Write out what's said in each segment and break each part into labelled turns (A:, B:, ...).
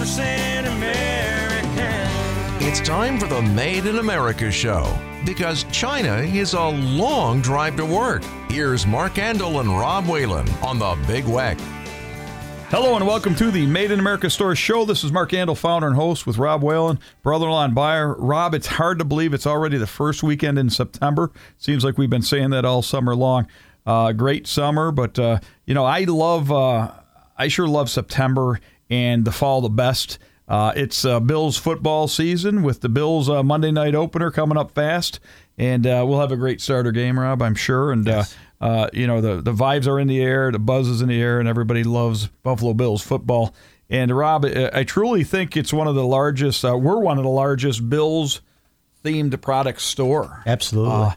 A: 100% American.
B: It's time for the Made in America show because China is a long drive to work. Here's Mark Andol and Rob Whalen on the Big Weck.
C: Hello and welcome to the Made in America Store Show. This is Mark Andol, founder and host with Rob Whalen, brother-in-law and buyer. Rob, it's hard to believe it's already the first weekend in September. Seems like we've been saying that all summer long. Uh, great summer, but uh, you know I love, uh, I sure love September and the fall the best. Uh, it's uh, Bills football season with the Bills uh, Monday night opener coming up fast, and we'll have a great starter game, Rob, I'm sure. And
D: Yes.
C: uh, you know the the vibes are in the air, the buzz is in the air, and everybody loves Buffalo Bills football. And Rob, I I truly think it's one of the largest. Uh, we're one of the largest Bills themed product store
D: Absolutely.
C: uh,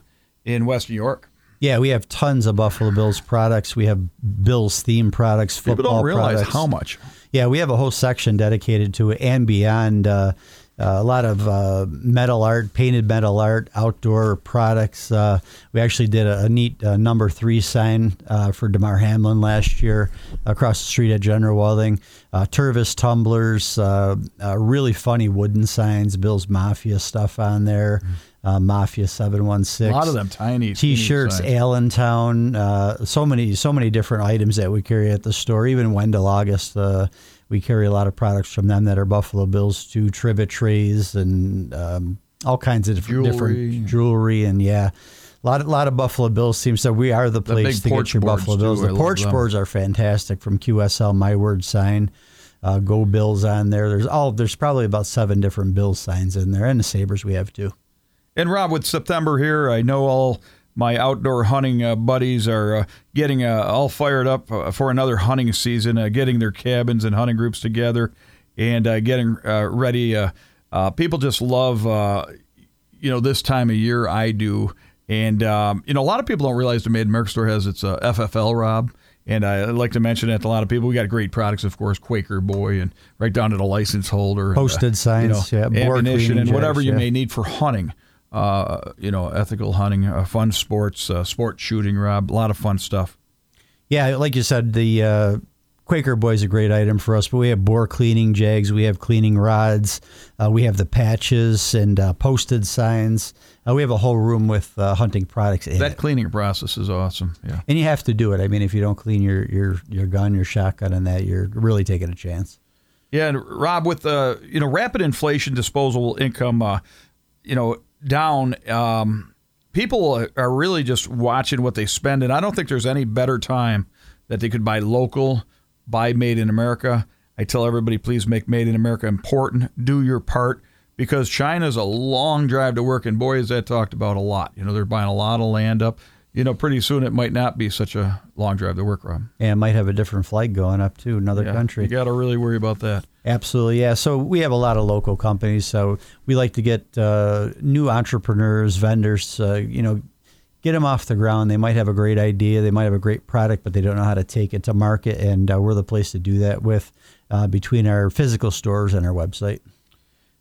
C: in West New York.
D: yeah, we have tons of Buffalo Bills products. We have Bills themed products, football.
C: People don't realize
D: products.
C: how much.
D: Yeah, we have a whole section dedicated to it and beyond. Uh, uh, a lot of uh, metal art, painted metal art, outdoor products. Uh, we actually did a, a neat uh, number three sign uh, for Damar Hamlin last year across the street at General Welding. Tervis tumblers, really funny wooden signs, Bill's Mafia stuff on there, uh, Mafia 716.
C: A lot of them tiny
D: T-shirts. Allentown, uh, so many, so many different items that we carry at the store. Even Wendell August, uh, we carry a lot of products from them that are Buffalo Bills to trivet trays and um, all kinds of different
C: Jewelry.
D: different jewelry and yeah. A lot, a lot of Buffalo Bills teams. So we are the place
C: big
D: to get your Buffalo. Bills.
C: I
D: The
C: love
D: porch boards are fantastic from QSL. My word sign, uh, Go Bills on there. There's all. There's probably about seven different Bills signs in there, and the Sabres we have too.
C: And Rob, with September here, I know all my outdoor hunting uh, buddies are uh, getting uh, all fired up uh, for another hunting season, uh, getting their cabins and hunting groups together, and uh, getting uh, ready. Uh, uh, people just love, uh, you know, this time of year. I do, and um, you know, a lot of people don't realize the Made America store has its uh, FFL, Rob. And I like to mention that to a lot of people. We got great products, of course, Quaker Boy, and right down to the license holder, and,
D: Posted signs,
C: you know,
D: yeah,
C: ammunition, and whatever you
D: yeah.
C: may need for hunting. Uh, you know, ethical hunting, uh, fun sports, uh, sport shooting, Rob. A lot of fun stuff.
D: Yeah, like you said, the uh, Quaker Boy is a great item for us, but we have bore cleaning jags, we have cleaning rods, uh, we have the patches and uh, posted signs. Uh, we have a whole room with uh, hunting products in
C: That
D: it.
C: cleaning process is awesome. Yeah.
D: And you have to do it. I mean, if you don't clean your, your, your gun, your shotgun, and that, you're really taking a chance.
C: Yeah, and Rob, with uh, you know rapid inflation, disposable income, uh, you know down, um, people are- really just watching what they spend, and I don't think there's any better time that they could buy local, buy made in America. I tell everybody, please make made in America important. Do your part because China's a long drive to work, and boy, is that talked about a lot. You know, they're buying a lot of land up. You know, pretty soon it might not be such a long drive to work, Rob.
D: And might have a different flag going up to another
C: Yeah,
D: country.
C: You got to really worry about that.
D: Absolutely, yeah. So we have a lot of local companies. So we like to get uh, new entrepreneurs, vendors. Uh, you know, get them off the ground. They might have a great idea. They might have a great product, but they don't know how to take it to market. And uh, we're the place to do that with uh, between our physical stores and our website.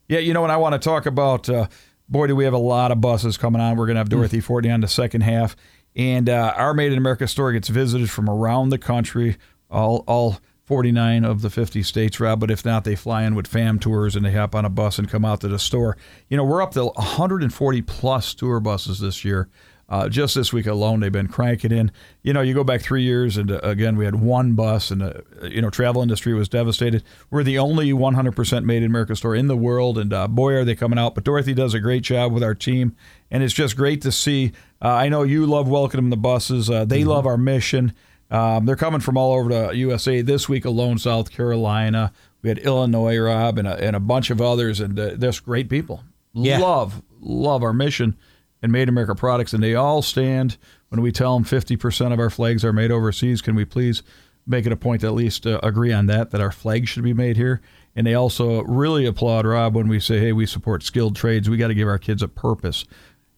C: Yeah, you know, and I want to talk about. Uh, boy, do we have a lot of buses coming on. We're going to have Dorothy Fortney on the second half, and uh, our Made in America store gets visited from around the country, all all 49 of the 50 states, Rob. But if not, they fly in with fam tours and they hop on a bus and come out to the store. You know, we're up to 140 plus tour buses this year. Uh, just this week alone, they've been cranking in. You know, you go back three years, and uh, again, we had one bus, and uh, you know, travel industry was devastated. We're the only 100% made in America store in the world, and uh, boy, are they coming out! But Dorothy does a great job with our team, and it's just great to see. Uh, I know you love welcoming the buses. Uh, they love our mission. Um, they're coming from all over the USA this week alone. South Carolina, we had Illinois, Rob, and a, and a bunch of others, and uh, they're just great people.
D: Yeah.
C: Love, love our mission and Made in America products, and they all stand when we tell them 50% of our flags are made overseas. Can we please make it a point to at least uh, agree on that, that our flag should be made here? And they also really applaud Rob when we say, hey, we support skilled trades. We got to give our kids a purpose,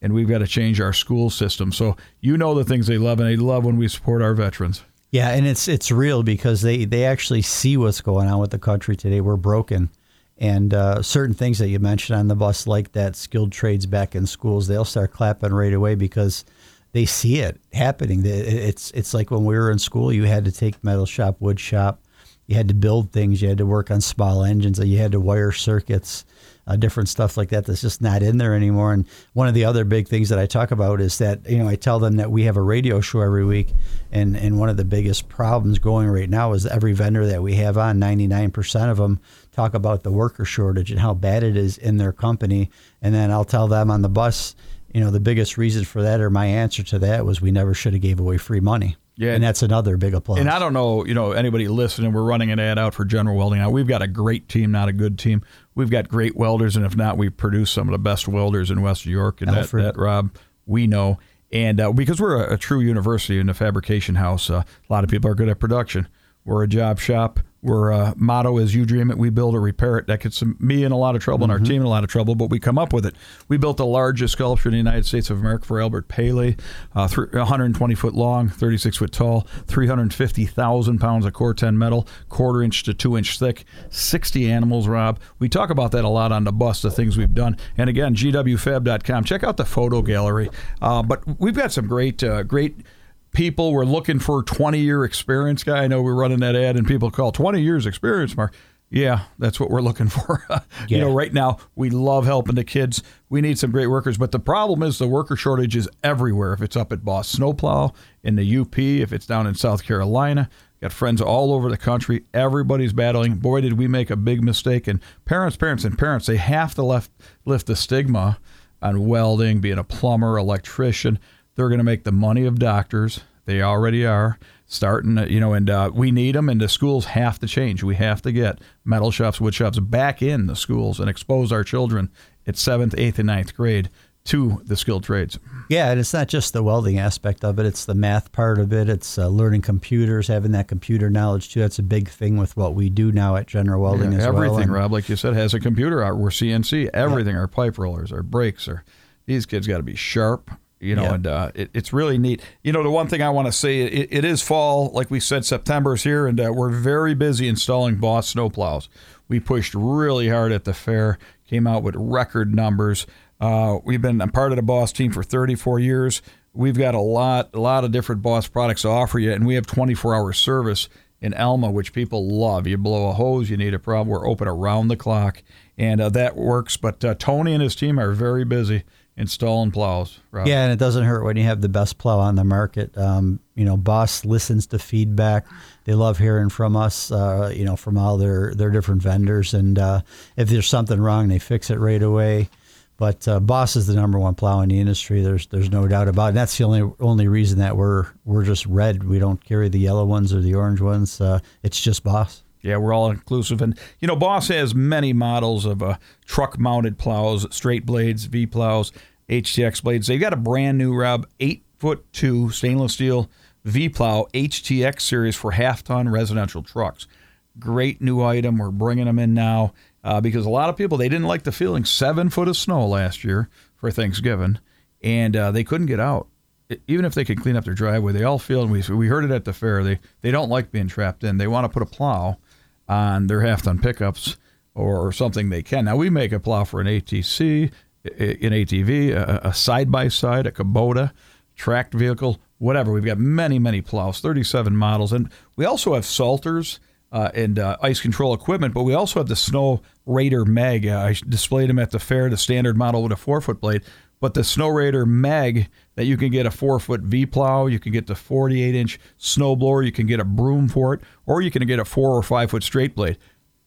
C: and we've got to change our school system. So you know the things they love, and they love when we support our veterans.
D: Yeah, and it's it's real because they they actually see what's going on with the country today. We're broken, and uh, certain things that you mentioned on the bus, like that skilled trades back in schools, they'll start clapping right away because they see it happening. It's it's like when we were in school, you had to take metal shop, wood shop, you had to build things, you had to work on small engines, you had to wire circuits, uh, different stuff like that that's just not in there anymore. And one of the other big things that I talk about is that you know I tell them that we have a radio show every week, and and one of the biggest problems going right now is every vendor that we have on, 99% of them talk about the worker shortage and how bad it is in their company, and then I'll tell them on the bus. You know, the biggest reason for that, or my answer to that, was we never should have gave away free money.
C: Yeah.
D: and that's another big applause.
C: And I don't know, you know, anybody listening, we're running an ad out for General Welding now. We've got a great team, not a good team. We've got great welders, and if not, we produce some of the best welders in West York. And that, that, Rob, we know. And uh, because we're a, a true university in the fabrication house, uh, a lot of people are good at production. We're a job shop. We're uh, motto is you dream it, we build or repair it. That gets me in a lot of trouble and our team in a lot of trouble, but we come up with it. We built the largest sculpture in the United States of America for Albert Paley, uh, thr 120 foot long, 36 foot tall, 350,000 pounds of Cor-Ten metal, quarter inch to two inch thick, 60 animals, Rob. We talk about that a lot on the bus, the things we've done. And again, gwfab.com. Check out the photo gallery. Uh, but we've got some great, uh, great people we're looking for 20 year experience guy. I know we're running that ad and people call 20 years experience mark. Yeah that's what we're looking for. You know right now we love helping the kids. We need some great workers but the problem is the worker shortage is everywhere. If it's up at boss snowplow in the up if it's down in south carolina got friends all over the country. Everybody's battling. Boy did we make a big mistake. And parents parents and parents they have to left, lift the stigma on welding being a plumber electrician they're going to make the money of doctors. They already are starting, you know, and uh, we need them. And the schools have to change. We have to get metal shops, wood shops back in the schools and expose our children at seventh, eighth, and ninth grade to the skilled trades.
D: Yeah, and it's not just the welding aspect of it; it's the math part of it. It's uh, learning computers, having that computer knowledge too. That's a big thing with what we do now at General Welding
C: Yeah,
D: as well.
C: everything, Rob, like you said, has a computer out. We're CNC. Everything, our pipe rollers, our brakes, are these kids got to be sharp. You know, and uh, it, it's really neat. You know, the one thing I want to say, it, it is fall, like we said, September's here, and uh, we're very busy installing Boss snowplows. We pushed really hard at the fair, came out with record numbers. Uh, we've been I'm part of the Boss team for 34 years. We've got a lot, a lot of different Boss products to offer you, and we have 24-hour service in Elma, which people love. You blow a hose, you need a problem. We're open around the clock, and uh, that works. But uh, Tony and his team are very busy installing plows. Rob.
D: Yeah, and it doesn't hurt when you have the best plow on the market. Um, you know, Boss listens to feedback. They love hearing from us. Uh, you know, from all their their different vendors, and uh, if there's something wrong, they fix it right away. But uh, Boss is the number one plow in the industry. There's there's no doubt about it. And that's the only only reason that we're we're just red. We don't carry the yellow ones or the orange ones. Uh, it's just Boss.
C: Yeah, we're all inclusive. And, you know, Boss has many models of uh, truck mounted plows, straight blades, V plows, HTX blades. They've got a brand new, Rob, eight foot two stainless steel V plow HTX series for half ton residential trucks. Great new item. We're bringing them in now uh, because a lot of people, they didn't like the feeling seven foot of snow last year for Thanksgiving, and uh, they couldn't get out. Even if they could clean up their driveway, they all feel, and we, we heard it at the fair, they, they don't like being trapped in. They want to put a plow on their half ton pickups or something they can. Now, we make a plow for an ATC, an ATV, a side by side, a Kubota, tracked vehicle, whatever. We've got many, many plows, 37 models. And we also have salters. Uh, and uh, ice control equipment, but we also have the Snow Raider Meg. Uh, I displayed them at the fair, the standard model with a four foot blade. But the Snowrator Meg that you can get a four foot V plow, you can get the 48 inch snow blower, you can get a broom for it, or you can get a four or five foot straight blade.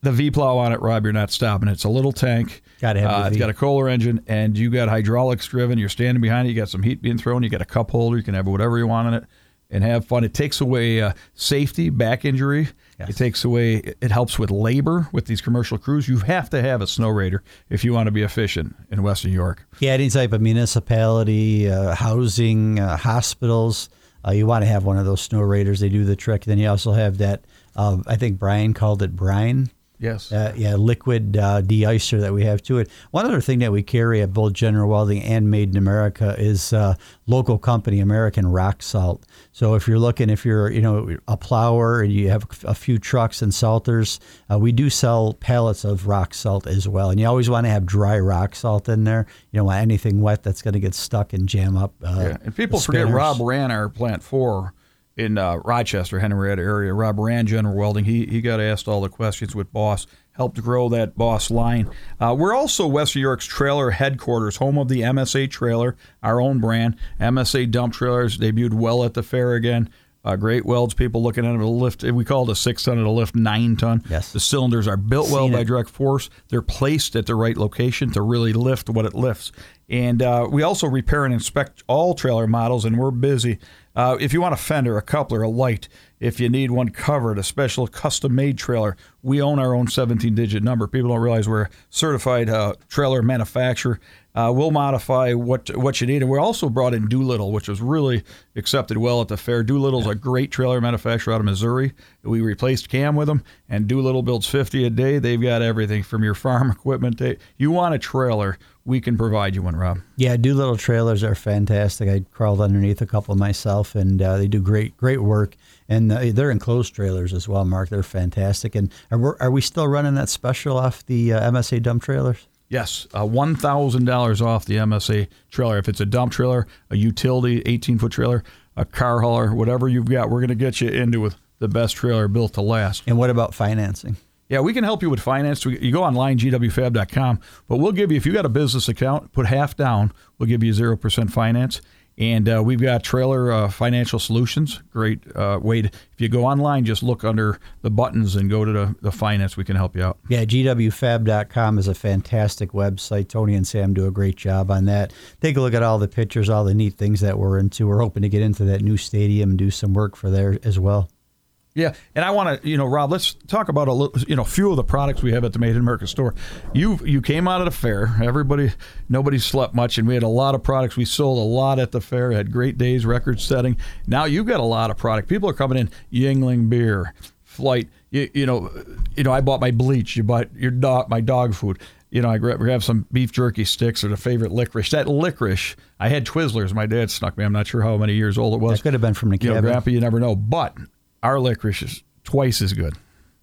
C: The V plow on it, Rob, you're not stopping. It's a little tank.
D: The
C: uh, It's got a Kohler engine, and you got hydraulics driven. You're standing behind it. You got some heat being thrown. You got a cup holder. You can have whatever you want in it and have fun. It takes away uh, safety, back injury. It takes away. It helps with labor with these commercial crews. You have to have a Snowrator if you want to be efficient in Western York.
D: Yeah, any type of municipality, uh, housing, uh, hospitals, uh, you want to have one of those Snowrators. They do the trick. Then you also have that. Uh, I think Brian called it brine.
C: Yes.
D: Uh, yeah, liquid uh, de-icer that we have to it. One other thing that we carry at both General Welding and Made in America is uh, local company American Rock Salt. So if you're looking, if you're you know a plower and you have a few trucks and salters, uh, we do sell pallets of rock salt as well. And you always want to have dry rock salt in there. You don't want anything wet that's going to get stuck and jam up. Uh,
C: Yeah, and people forget. Rob ran our plant four in uh, Rochester, Henrietta area. Rob ran General Welding. He he got asked all the questions with Boss. Helped grow that Boss line. Uh, we're also West New York's trailer headquarters, home of the MSA trailer, our own brand. MSA dump trailers debuted well at the fair again. Uh, great welds, people looking at them to lift. We call it a six ton and a lift nine ton.
D: Yes.
C: The cylinders are built well by direct force. They're placed at the right location to really lift what it lifts. And uh, we also repair and inspect all trailer models, and we're busy. Uh, if you want a fender, a coupler, a light, if you need one covered, a special custom made trailer, we own our own 17 digit number. People don't realize we're a certified uh, trailer manufacturer. Uh, we'll modify what what you need. And we also brought in Doolittle, which was really accepted well at the fair. Doolittle's a great trailer manufacturer out of Missouri. We replaced Cam with them, and Doolittle builds 50 a day. They've got everything from your farm equipment. To, you want a trailer, we can provide you one, Rob.
D: Yeah, Doolittle trailers are fantastic. I crawled underneath a couple myself, and uh, they do great, great work. And uh, they're enclosed trailers as well, Mark. They're fantastic. And are we, are we still running that special off the uh, MSA dump trailers?
C: Yes, uh, one thousand dollars off the MSA trailer. If it's a dump trailer, a utility eighteen foot trailer, a car hauler, whatever you've got, we're going to get you into with the best trailer built to last.
D: And what about financing?
C: Yeah, we can help you with finance. You go online, gwfab.com, but we'll give you, if you got a business account, put half down, we'll give you 0% finance. And uh, we've got Trailer uh, Financial Solutions. Great uh, way to, if you go online, just look under the buttons and go to the, the finance. We can help you out.
D: Yeah, gwfab.com is a fantastic website. Tony and Sam do a great job on that. Take a look at all the pictures, all the neat things that we're into. We're hoping to get into that new stadium and do some work for there as well.
C: Yeah, and I want to, you know, Rob, let's talk about a little, you know, few of the products we have at the Made in America store. You you came out of the fair. Everybody, nobody slept much, and we had a lot of products. We sold a lot at the fair. Had great days, record setting. Now you've got a lot of product. People are coming in. Yuengling beer, flight. You, you know, you know. I bought my bleach. You bought your dog, my dog food. You know, I gra- grab some beef jerky sticks or the favorite licorice. That licorice, I had Twizzlers. My dad snuck me. I'm not sure how many years old it was.
D: That could have been from the
C: You know. Grandpa, you never know. But our licorice is twice as good.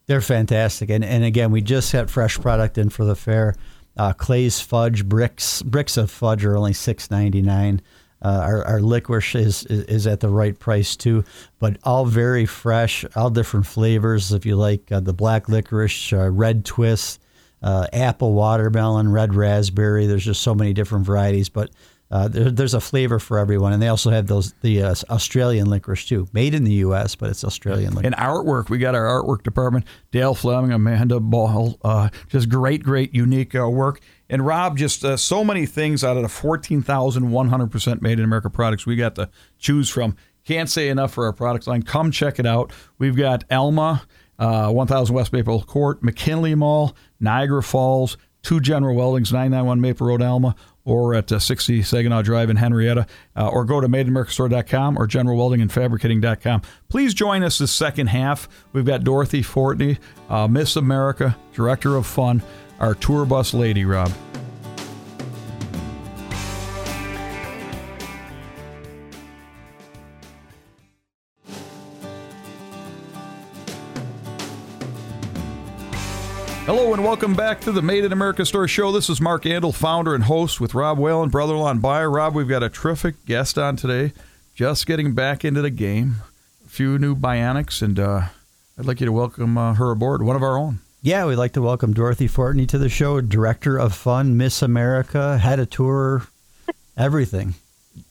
D: They're fantastic, and and again, we just got fresh product in for the fair. Uh, Clay's fudge bricks bricks of fudge are only six ninety nine. Uh, our, our licorice is, is is at the right price too, but all very fresh, all different flavors. If you like uh, the black licorice, uh, red twist, uh, apple watermelon, red raspberry. There's just so many different varieties, but uh, there, there's a flavor for everyone. And they also have those the uh, Australian licorice too, made in the U.S., but it's Australian licorice.
C: And artwork, we got our artwork department, Dale Fleming, Amanda Ball, uh, just great, great, unique uh, work. And Rob, just uh, so many things out of the 14,100% made in America products we got to choose from. Can't say enough for our product line. Come check it out. We've got Elma, uh, 1000 West Maple Court, McKinley Mall, Niagara Falls, two General Weldings, 991 Maple Road, Elma, or at uh, 60 Saginaw Drive in Henrietta, uh, or go to madeinamericastore.com or generalweldingandfabricating.com. Please join us this second half. We've got Dorothy Fortney, uh, Miss America, Director of Fun, our tour bus lady, Rob. And welcome back to the Made in America Store Show. This is Mark Andol, founder and host with Rob Whalen, brother-in-law and buyer. Rob, we've got a terrific guest on today, just getting back into the game. A few new bionics, and uh, I'd like you to welcome uh, her aboard, one of our own.
D: Yeah, we'd like to welcome Dorothy Fortney to the show, Director of Fun, Miss America, head of tour, everything.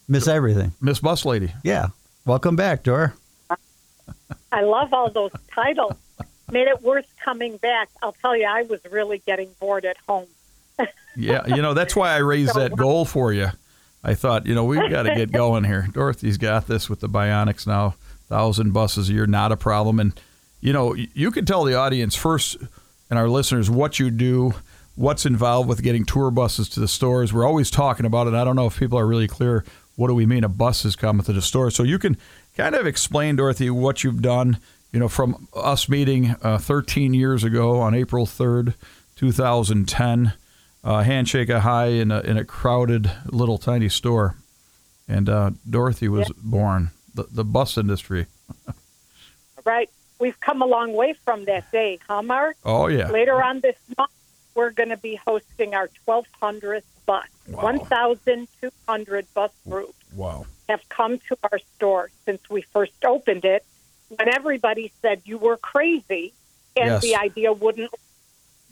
D: Miss everything.
C: Miss Bus Lady.
D: Yeah. Welcome back, Dor.
E: I love all those titles. Made it worth coming back. I'll tell you, I was really getting bored at home.
C: Yeah, you know, that's why I raised that goal for you. I thought, you know, we've got to get going here. Dorothy's got this with the Bionics now. Thousand buses a year, not a problem. And, you know, you can tell the audience first and our listeners what you do, what's involved with getting tour buses to the stores. We're always talking about it. I don't know if people are really clear what do we mean a bus is coming to the store. So you can kind of explain, Dorothy, what you've done, you know, from us meeting uh, 13 years ago on April 3rd, 2010 uh, handshake a high in a, in a crowded little tiny store. And uh, Dorothy was born. The, the bus industry.
E: Right? We've come a long way from that day, huh, Mark?
C: Oh, yeah.
E: Later on this month, we're going to be hosting our 1200th bus,
C: Wow.
E: 1,200 bus groups.
C: Wow.
E: have come to our store since we first opened it when everybody said you were crazy and
C: Yes.
E: the idea wouldn't.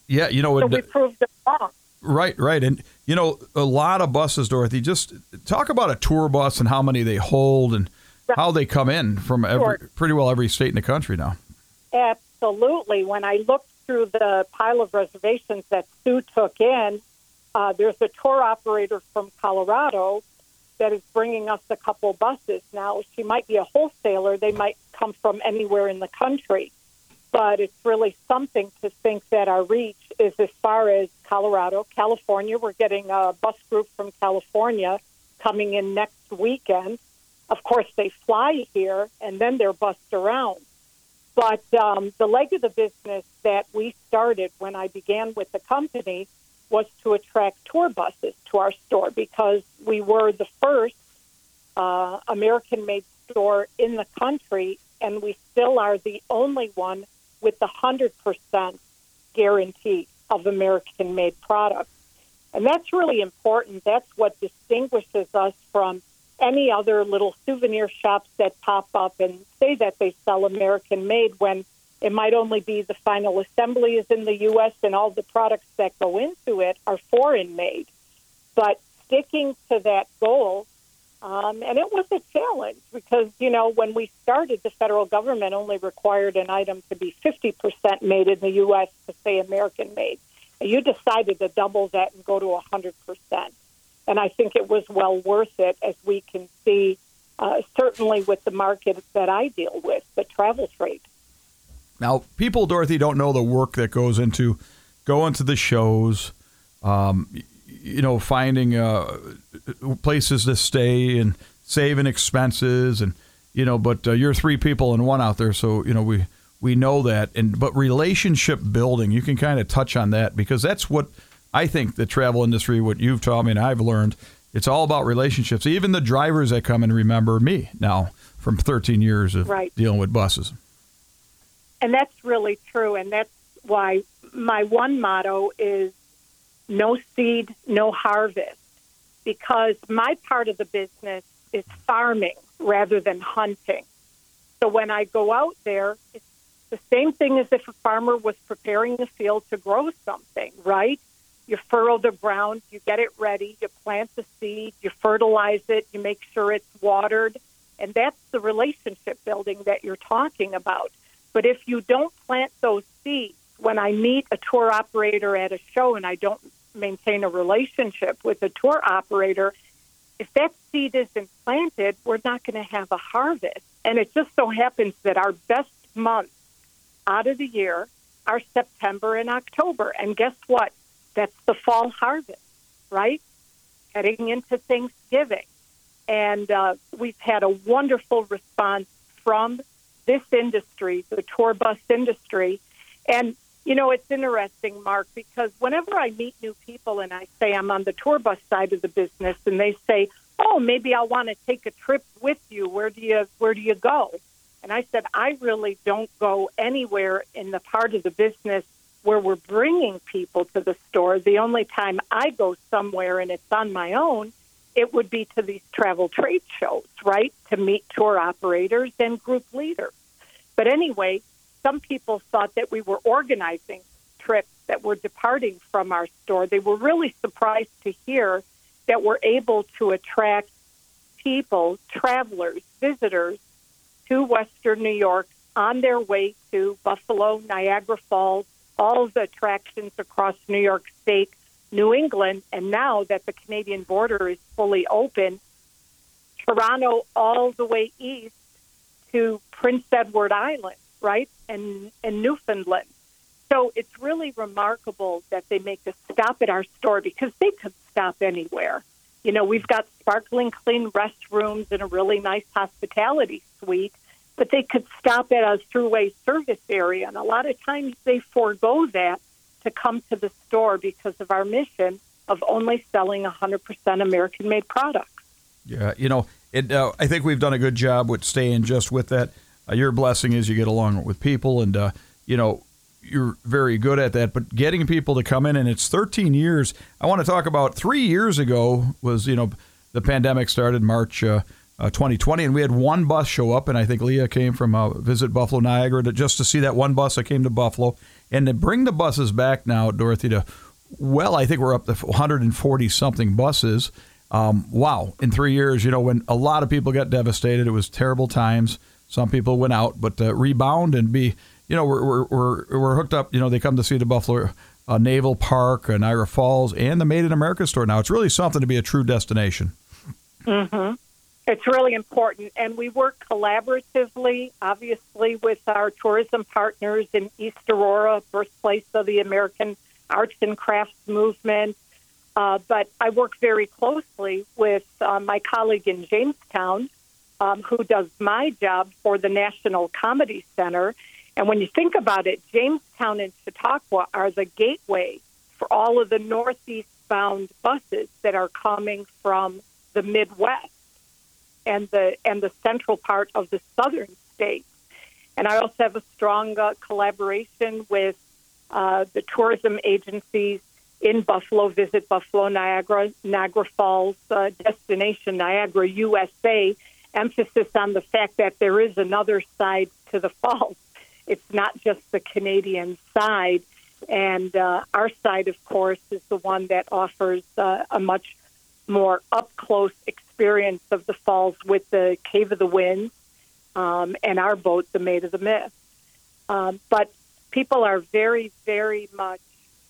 C: Yeah, you know,
E: So we proved them wrong.
C: Right, right. And, you know, a lot of buses, Dorothy, just talk about a tour bus and how many they hold and how they come in from every, pretty well every state in the country now.
E: Absolutely. When I looked through the pile of reservations that Sue took in, uh, there's a tour operator from Colorado that is bringing us a couple buses. Now, she might be a wholesaler. They might come from anywhere in the country. But it's really something to think that our reach is as far as Colorado, California. We're getting a bus group from California coming in next weekend. Of course, they fly here and then they're bussed around. But um, the leg of the business that we started when I began with the company was to attract tour buses to our store because we were the first uh, American made store in the country, and we still are the only one with the 100% guarantee of American made products. And that's really important. That's what distinguishes us from any other little souvenir shops that pop up and say that they sell American made when it might only be the final assembly is in the U.S. and all the products that go into it are foreign made. But sticking to that goal, um, and it was a challenge because, you know, when we started, the federal government only required an item to be 50% made in the U.S. to say American made. You decided to double that and go to 100%. And I think it was well worth it, as we can see, uh, certainly with the market that I deal with, the travel trade.
C: Now, people, Dorothy, don't know the work that goes into going to the shows, um, you know, finding uh, places to stay and saving expenses, and you know. But uh, you're three people and one out there, so you know we we know that. And but relationship building, you can kind of touch on that because that's what I think the travel industry, what you've taught me and I've learned, it's all about relationships. Even the drivers that come and remember me now from 13 years of
E: Right.
C: dealing with buses.
E: And that's really true. And that's why my one motto is no seed, no harvest, because my part of the business is farming rather than hunting. So when I go out there, it's the same thing as if a farmer was preparing the field to grow something, right? You furrow the ground, you get it ready, you plant the seed, you fertilize it, you make sure it's watered. And that's the relationship building that you're talking about. But if you don't plant those seeds, when I meet a tour operator at a show and I don't maintain a relationship with a tour operator, if that seed isn't planted, we're not going to have a harvest. And it just so happens that our best months out of the year are September and October. And guess what? That's the fall harvest, right? Heading into Thanksgiving. And uh, we've had a wonderful response from this industry, the tour bus industry. And, you know, it's interesting, Mark, because whenever I meet new people and I say I'm on the tour bus side of the business and they say, oh, maybe I'll want to take a trip with you. Where do you, where do you go? And I said, I really don't go anywhere in the part of the business where we're bringing people to the store. The only time I go somewhere and it's on my own, it would be to these travel trade shows, right? To meet tour operators and group leaders. But anyway, some people thought that we were organizing trips that were departing from our store. They were really surprised to hear that we're able to attract people, travelers, visitors to Western New York on their way to Buffalo, Niagara Falls, all the attractions across New York State, New England, and now that the Canadian border is fully open, Toronto all the way east to Prince Edward Island, right, and, and Newfoundland. So it's really remarkable that they make a stop at our store because they could stop anywhere. You know, we've got sparkling clean restrooms and a really nice hospitality suite, but they could stop at a Thruway service area. And a lot of times they forego that to come to the store because of our mission of only selling 100% American made products.
C: Yeah, you know, it. Uh, I think we've done a good job with staying just with that. Uh, your blessing is you get along with people, and uh, you know you're very good at that. But getting people to come in, and it's 13 years. I want to talk about three years ago was you know the pandemic started March uh, uh, 2020, and we had one bus show up, and I think Leah came from uh, Visit Buffalo Niagara to, just to see that one bus that came to Buffalo, and to bring the buses back now, Dorothy, to well, I think we're up to 140 something buses. Um, wow, in three years, you know, when a lot of people got devastated, it was terrible times. Some people went out, but uh, rebound and be, you know, we're, we're, we're, we're hooked up. You know, they come to see the Buffalo uh, Naval Park, Niagara Falls, and the Made in America store now. It's really something to be a true destination.
E: Mm-hmm. It's really important. And we work collaboratively, obviously, with our tourism partners in East Aurora, birthplace of the American arts and crafts movement. Uh, but I work very closely with uh, my colleague in Jamestown, um, who does my job for the National Comedy Center. And when you think about it, Jamestown and Chautauqua are the gateway for all of the northeast bound buses that are coming from the Midwest and the and the central part of the southern states. And I also have a strong uh, collaboration with uh, the tourism agencies in Buffalo, Visit Buffalo, Niagara, Niagara Falls, uh, Destination Niagara, USA. Emphasis on the fact that there is another side to the falls. It's not just the Canadian side. And uh, our side, of course, is the one that offers uh, a much more up close experience of the falls with the Cave of the Winds um, and our boat, the Maid of the Mist. Um, but people are very, very much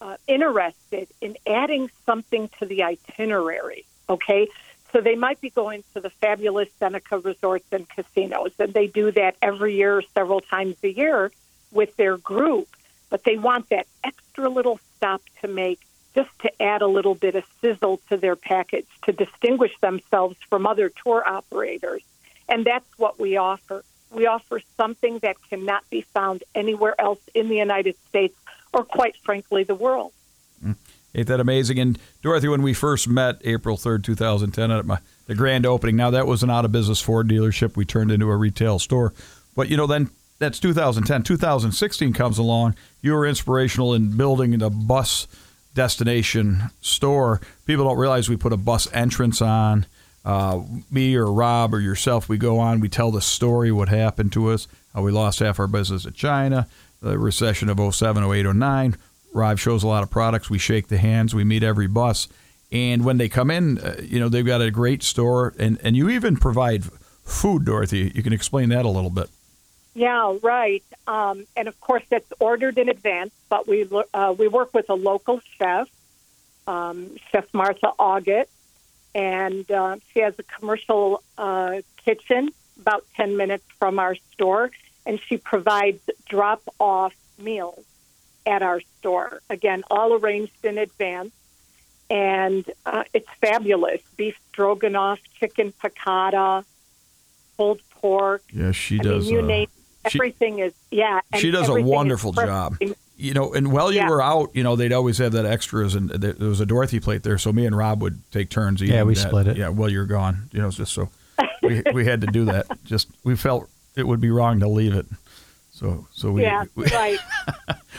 E: uh, interested in adding something to the itinerary. Okay, so they might be going to the fabulous Seneca resorts and casinos, and they do that every year, several times a year with their group. But they want that extra little stop to make just to add a little bit of sizzle to their package to distinguish themselves from other tour operators. And that's what we offer. We offer something that cannot be found anywhere else in the United States or, quite frankly, the world.
C: Mm. Ain't that amazing? And Dorothy, when we first met April 3rd, 2010, at my, the grand opening, now that was an out of business Ford dealership. We turned into a retail store. But, you know, then that's 2010. 2016 comes along. You were inspirational in building the bus destination store. People don't realize we put a bus entrance on. Uh, me or Rob or yourself, we go on, we tell the story, what happened to us, how we lost half our business in China, the recession of 07, 08, 09. Rob shows a lot of products. We shake the hands. We meet every bus. And when they come in, uh, you know, they've got a great store. And, and you even provide food, Dorothy. You can explain that a little bit.
E: Yeah, right. Um, and of course, it's ordered in advance, but we uh, we work with a local chef, um, Chef Martha Auget, and uh, she has a commercial uh, kitchen about 10 minutes from our store, and she provides drop off meals at our store. Again, all arranged in advance, and uh, it's fabulous beef stroganoff, chicken piccata, pulled pork.
C: Yes, she
E: I
C: does.
E: Mean, you
C: uh,
E: name Everything is yeah.
C: she does a wonderful job. You know, and while you
E: Yeah.
C: were out, you know, they'd always have that extras, and there there was a Dorothy plate there, so me and Rob would take turns eating.
D: Yeah, we
C: that.
D: split it.
C: Yeah, while you're gone, you know, it's just so we we had to do that. Just we felt it would be wrong to leave it. So so we,
E: Yeah,
C: we
E: right.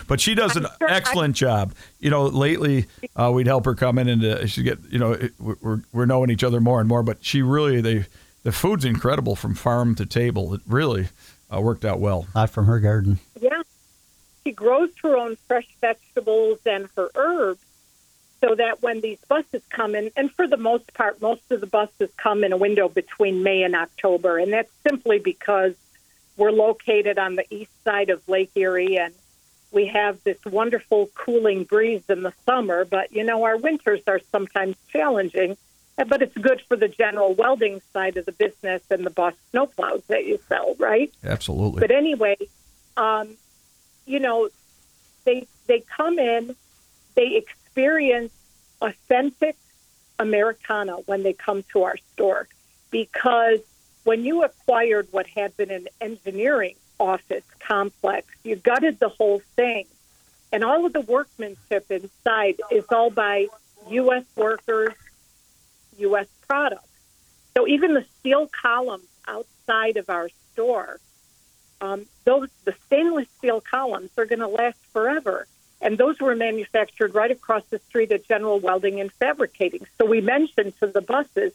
C: but she does an
E: I'm sure I-
C: excellent job. You know, lately uh, we'd help her come in and uh, she get you know it, we're we're knowing each other more and more. But she really they the food's incredible from farm to table. It really uh, worked out well.
D: Not from her garden.
E: Yeah. She grows her own fresh vegetables and her herbs so that when these buses come in, and for the most part, most of the buses come in a window between May and October. And that's simply because we're located on the east side of Lake Erie and we have this wonderful cooling breeze in the summer. But, you know, our winters are sometimes challenging. But it's good for the general welding side of the business and the Boss snowplows that you sell, right?
C: Absolutely.
E: But anyway, um, you know, they they come in, they experience authentic Americana when they come to our store because when you acquired what had been an engineering office complex, you gutted the whole thing. And all of the workmanship inside is all by U.S. workers, U.S. products. So even the steel columns outside of our store, um, those the stainless steel columns are going to last forever. And those were manufactured right across the street at General Welding and Fabricating. So we mentioned to the buses,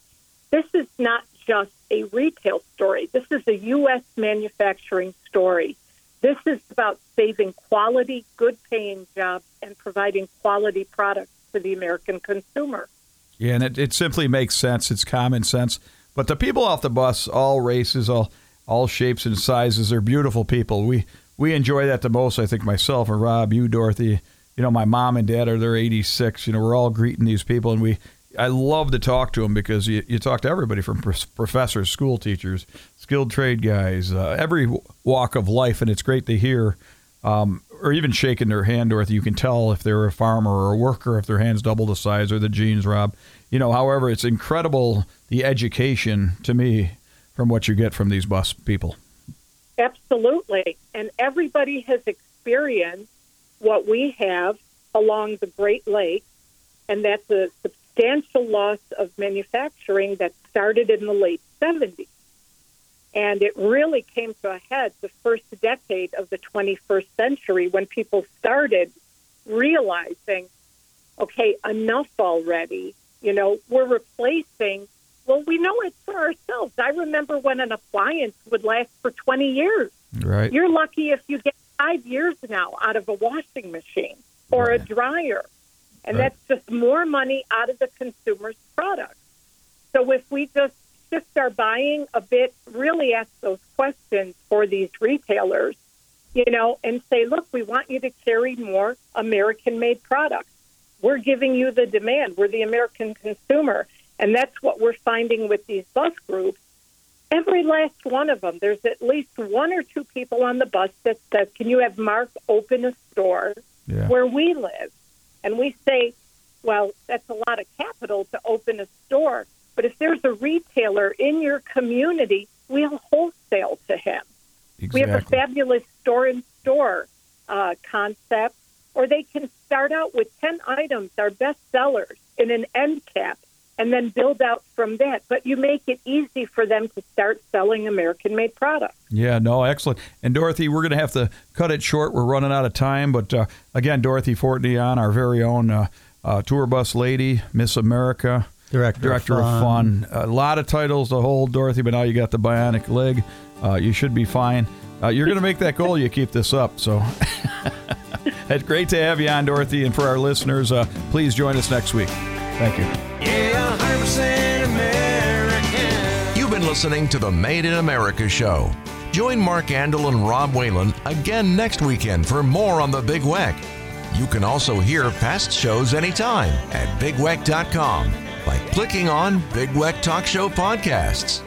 E: this is not just a retail story. This is a U.S. manufacturing story. This is about saving quality, good paying jobs and providing quality products to the American consumer.
C: Yeah, and it, it simply makes sense. It's common sense. But the people off the bus, all races, all all shapes and sizes, are beautiful people. We we enjoy that the most. I think myself and Rob, you, Dorothy, you know, my mom and dad are they're 86. You know, we're all greeting these people, and we I love to talk to them because you, you talk to everybody from professors, school teachers, skilled trade guys, uh, every walk of life, and it's great to hear. Um, or even shaking their hand, Dorothy, you can tell if they're a farmer or a worker, if their hand's double the size, or the jeans, Rob. You know, however, it's incredible the education to me from what you get from these bus people.
E: Absolutely. And everybody has experienced what we have along the Great Lakes, and that's a substantial loss of manufacturing that started in the late 70s. And it really came to a head the first decade of the 21st century when people started realizing, okay, enough already. You know, we're replacing, well, we know it for ourselves. I remember when an appliance would last for 20 years.
C: Right.
E: You're lucky if you get five years now out of a washing machine or right. a dryer. And right. that's just more money out of the consumer's product. So if we just shift our buying a bit, really ask those questions for these retailers, you know, and say, look, we want you to carry more American made products. We're giving you the demand. We're the American consumer. And that's what we're finding with these bus groups. Every last one of them, there's at least one or two people on the bus that says, Can you have Mark open a store yeah. where we live? And we say, Well, that's a lot of capital to open a store. But if there's a retailer in your community, we'll wholesale to him. Exactly. We have a fabulous store in store uh, concept, or they can start out with 10 items, our best sellers, in an end cap, and then build out from that. But you make it easy for them to start selling American made products.
C: Yeah, no, excellent. And Dorothy, we're going to have to cut it short. We're running out of time. But uh, again, Dorothy Fortney our very own uh, uh, tour bus lady, Miss America.
D: Director,
C: Director
D: of, fun.
C: of, fun. A lot of titles to hold, Dorothy, but now you got the bionic leg. Uh, you should be fine. Uh, you're going to make that goal. You keep this up. So it's great to have you on, Dorothy. And for our listeners, uh, please join us next week. Thank you.
A: Yeah, 100% American.
B: You've been listening to the Made in America show. Join Mark Andol and Rob Whalen again next weekend for more on the Big Weck. You can also hear past shows anytime at bigweck.com by clicking on Big Weck Talk Show Podcasts.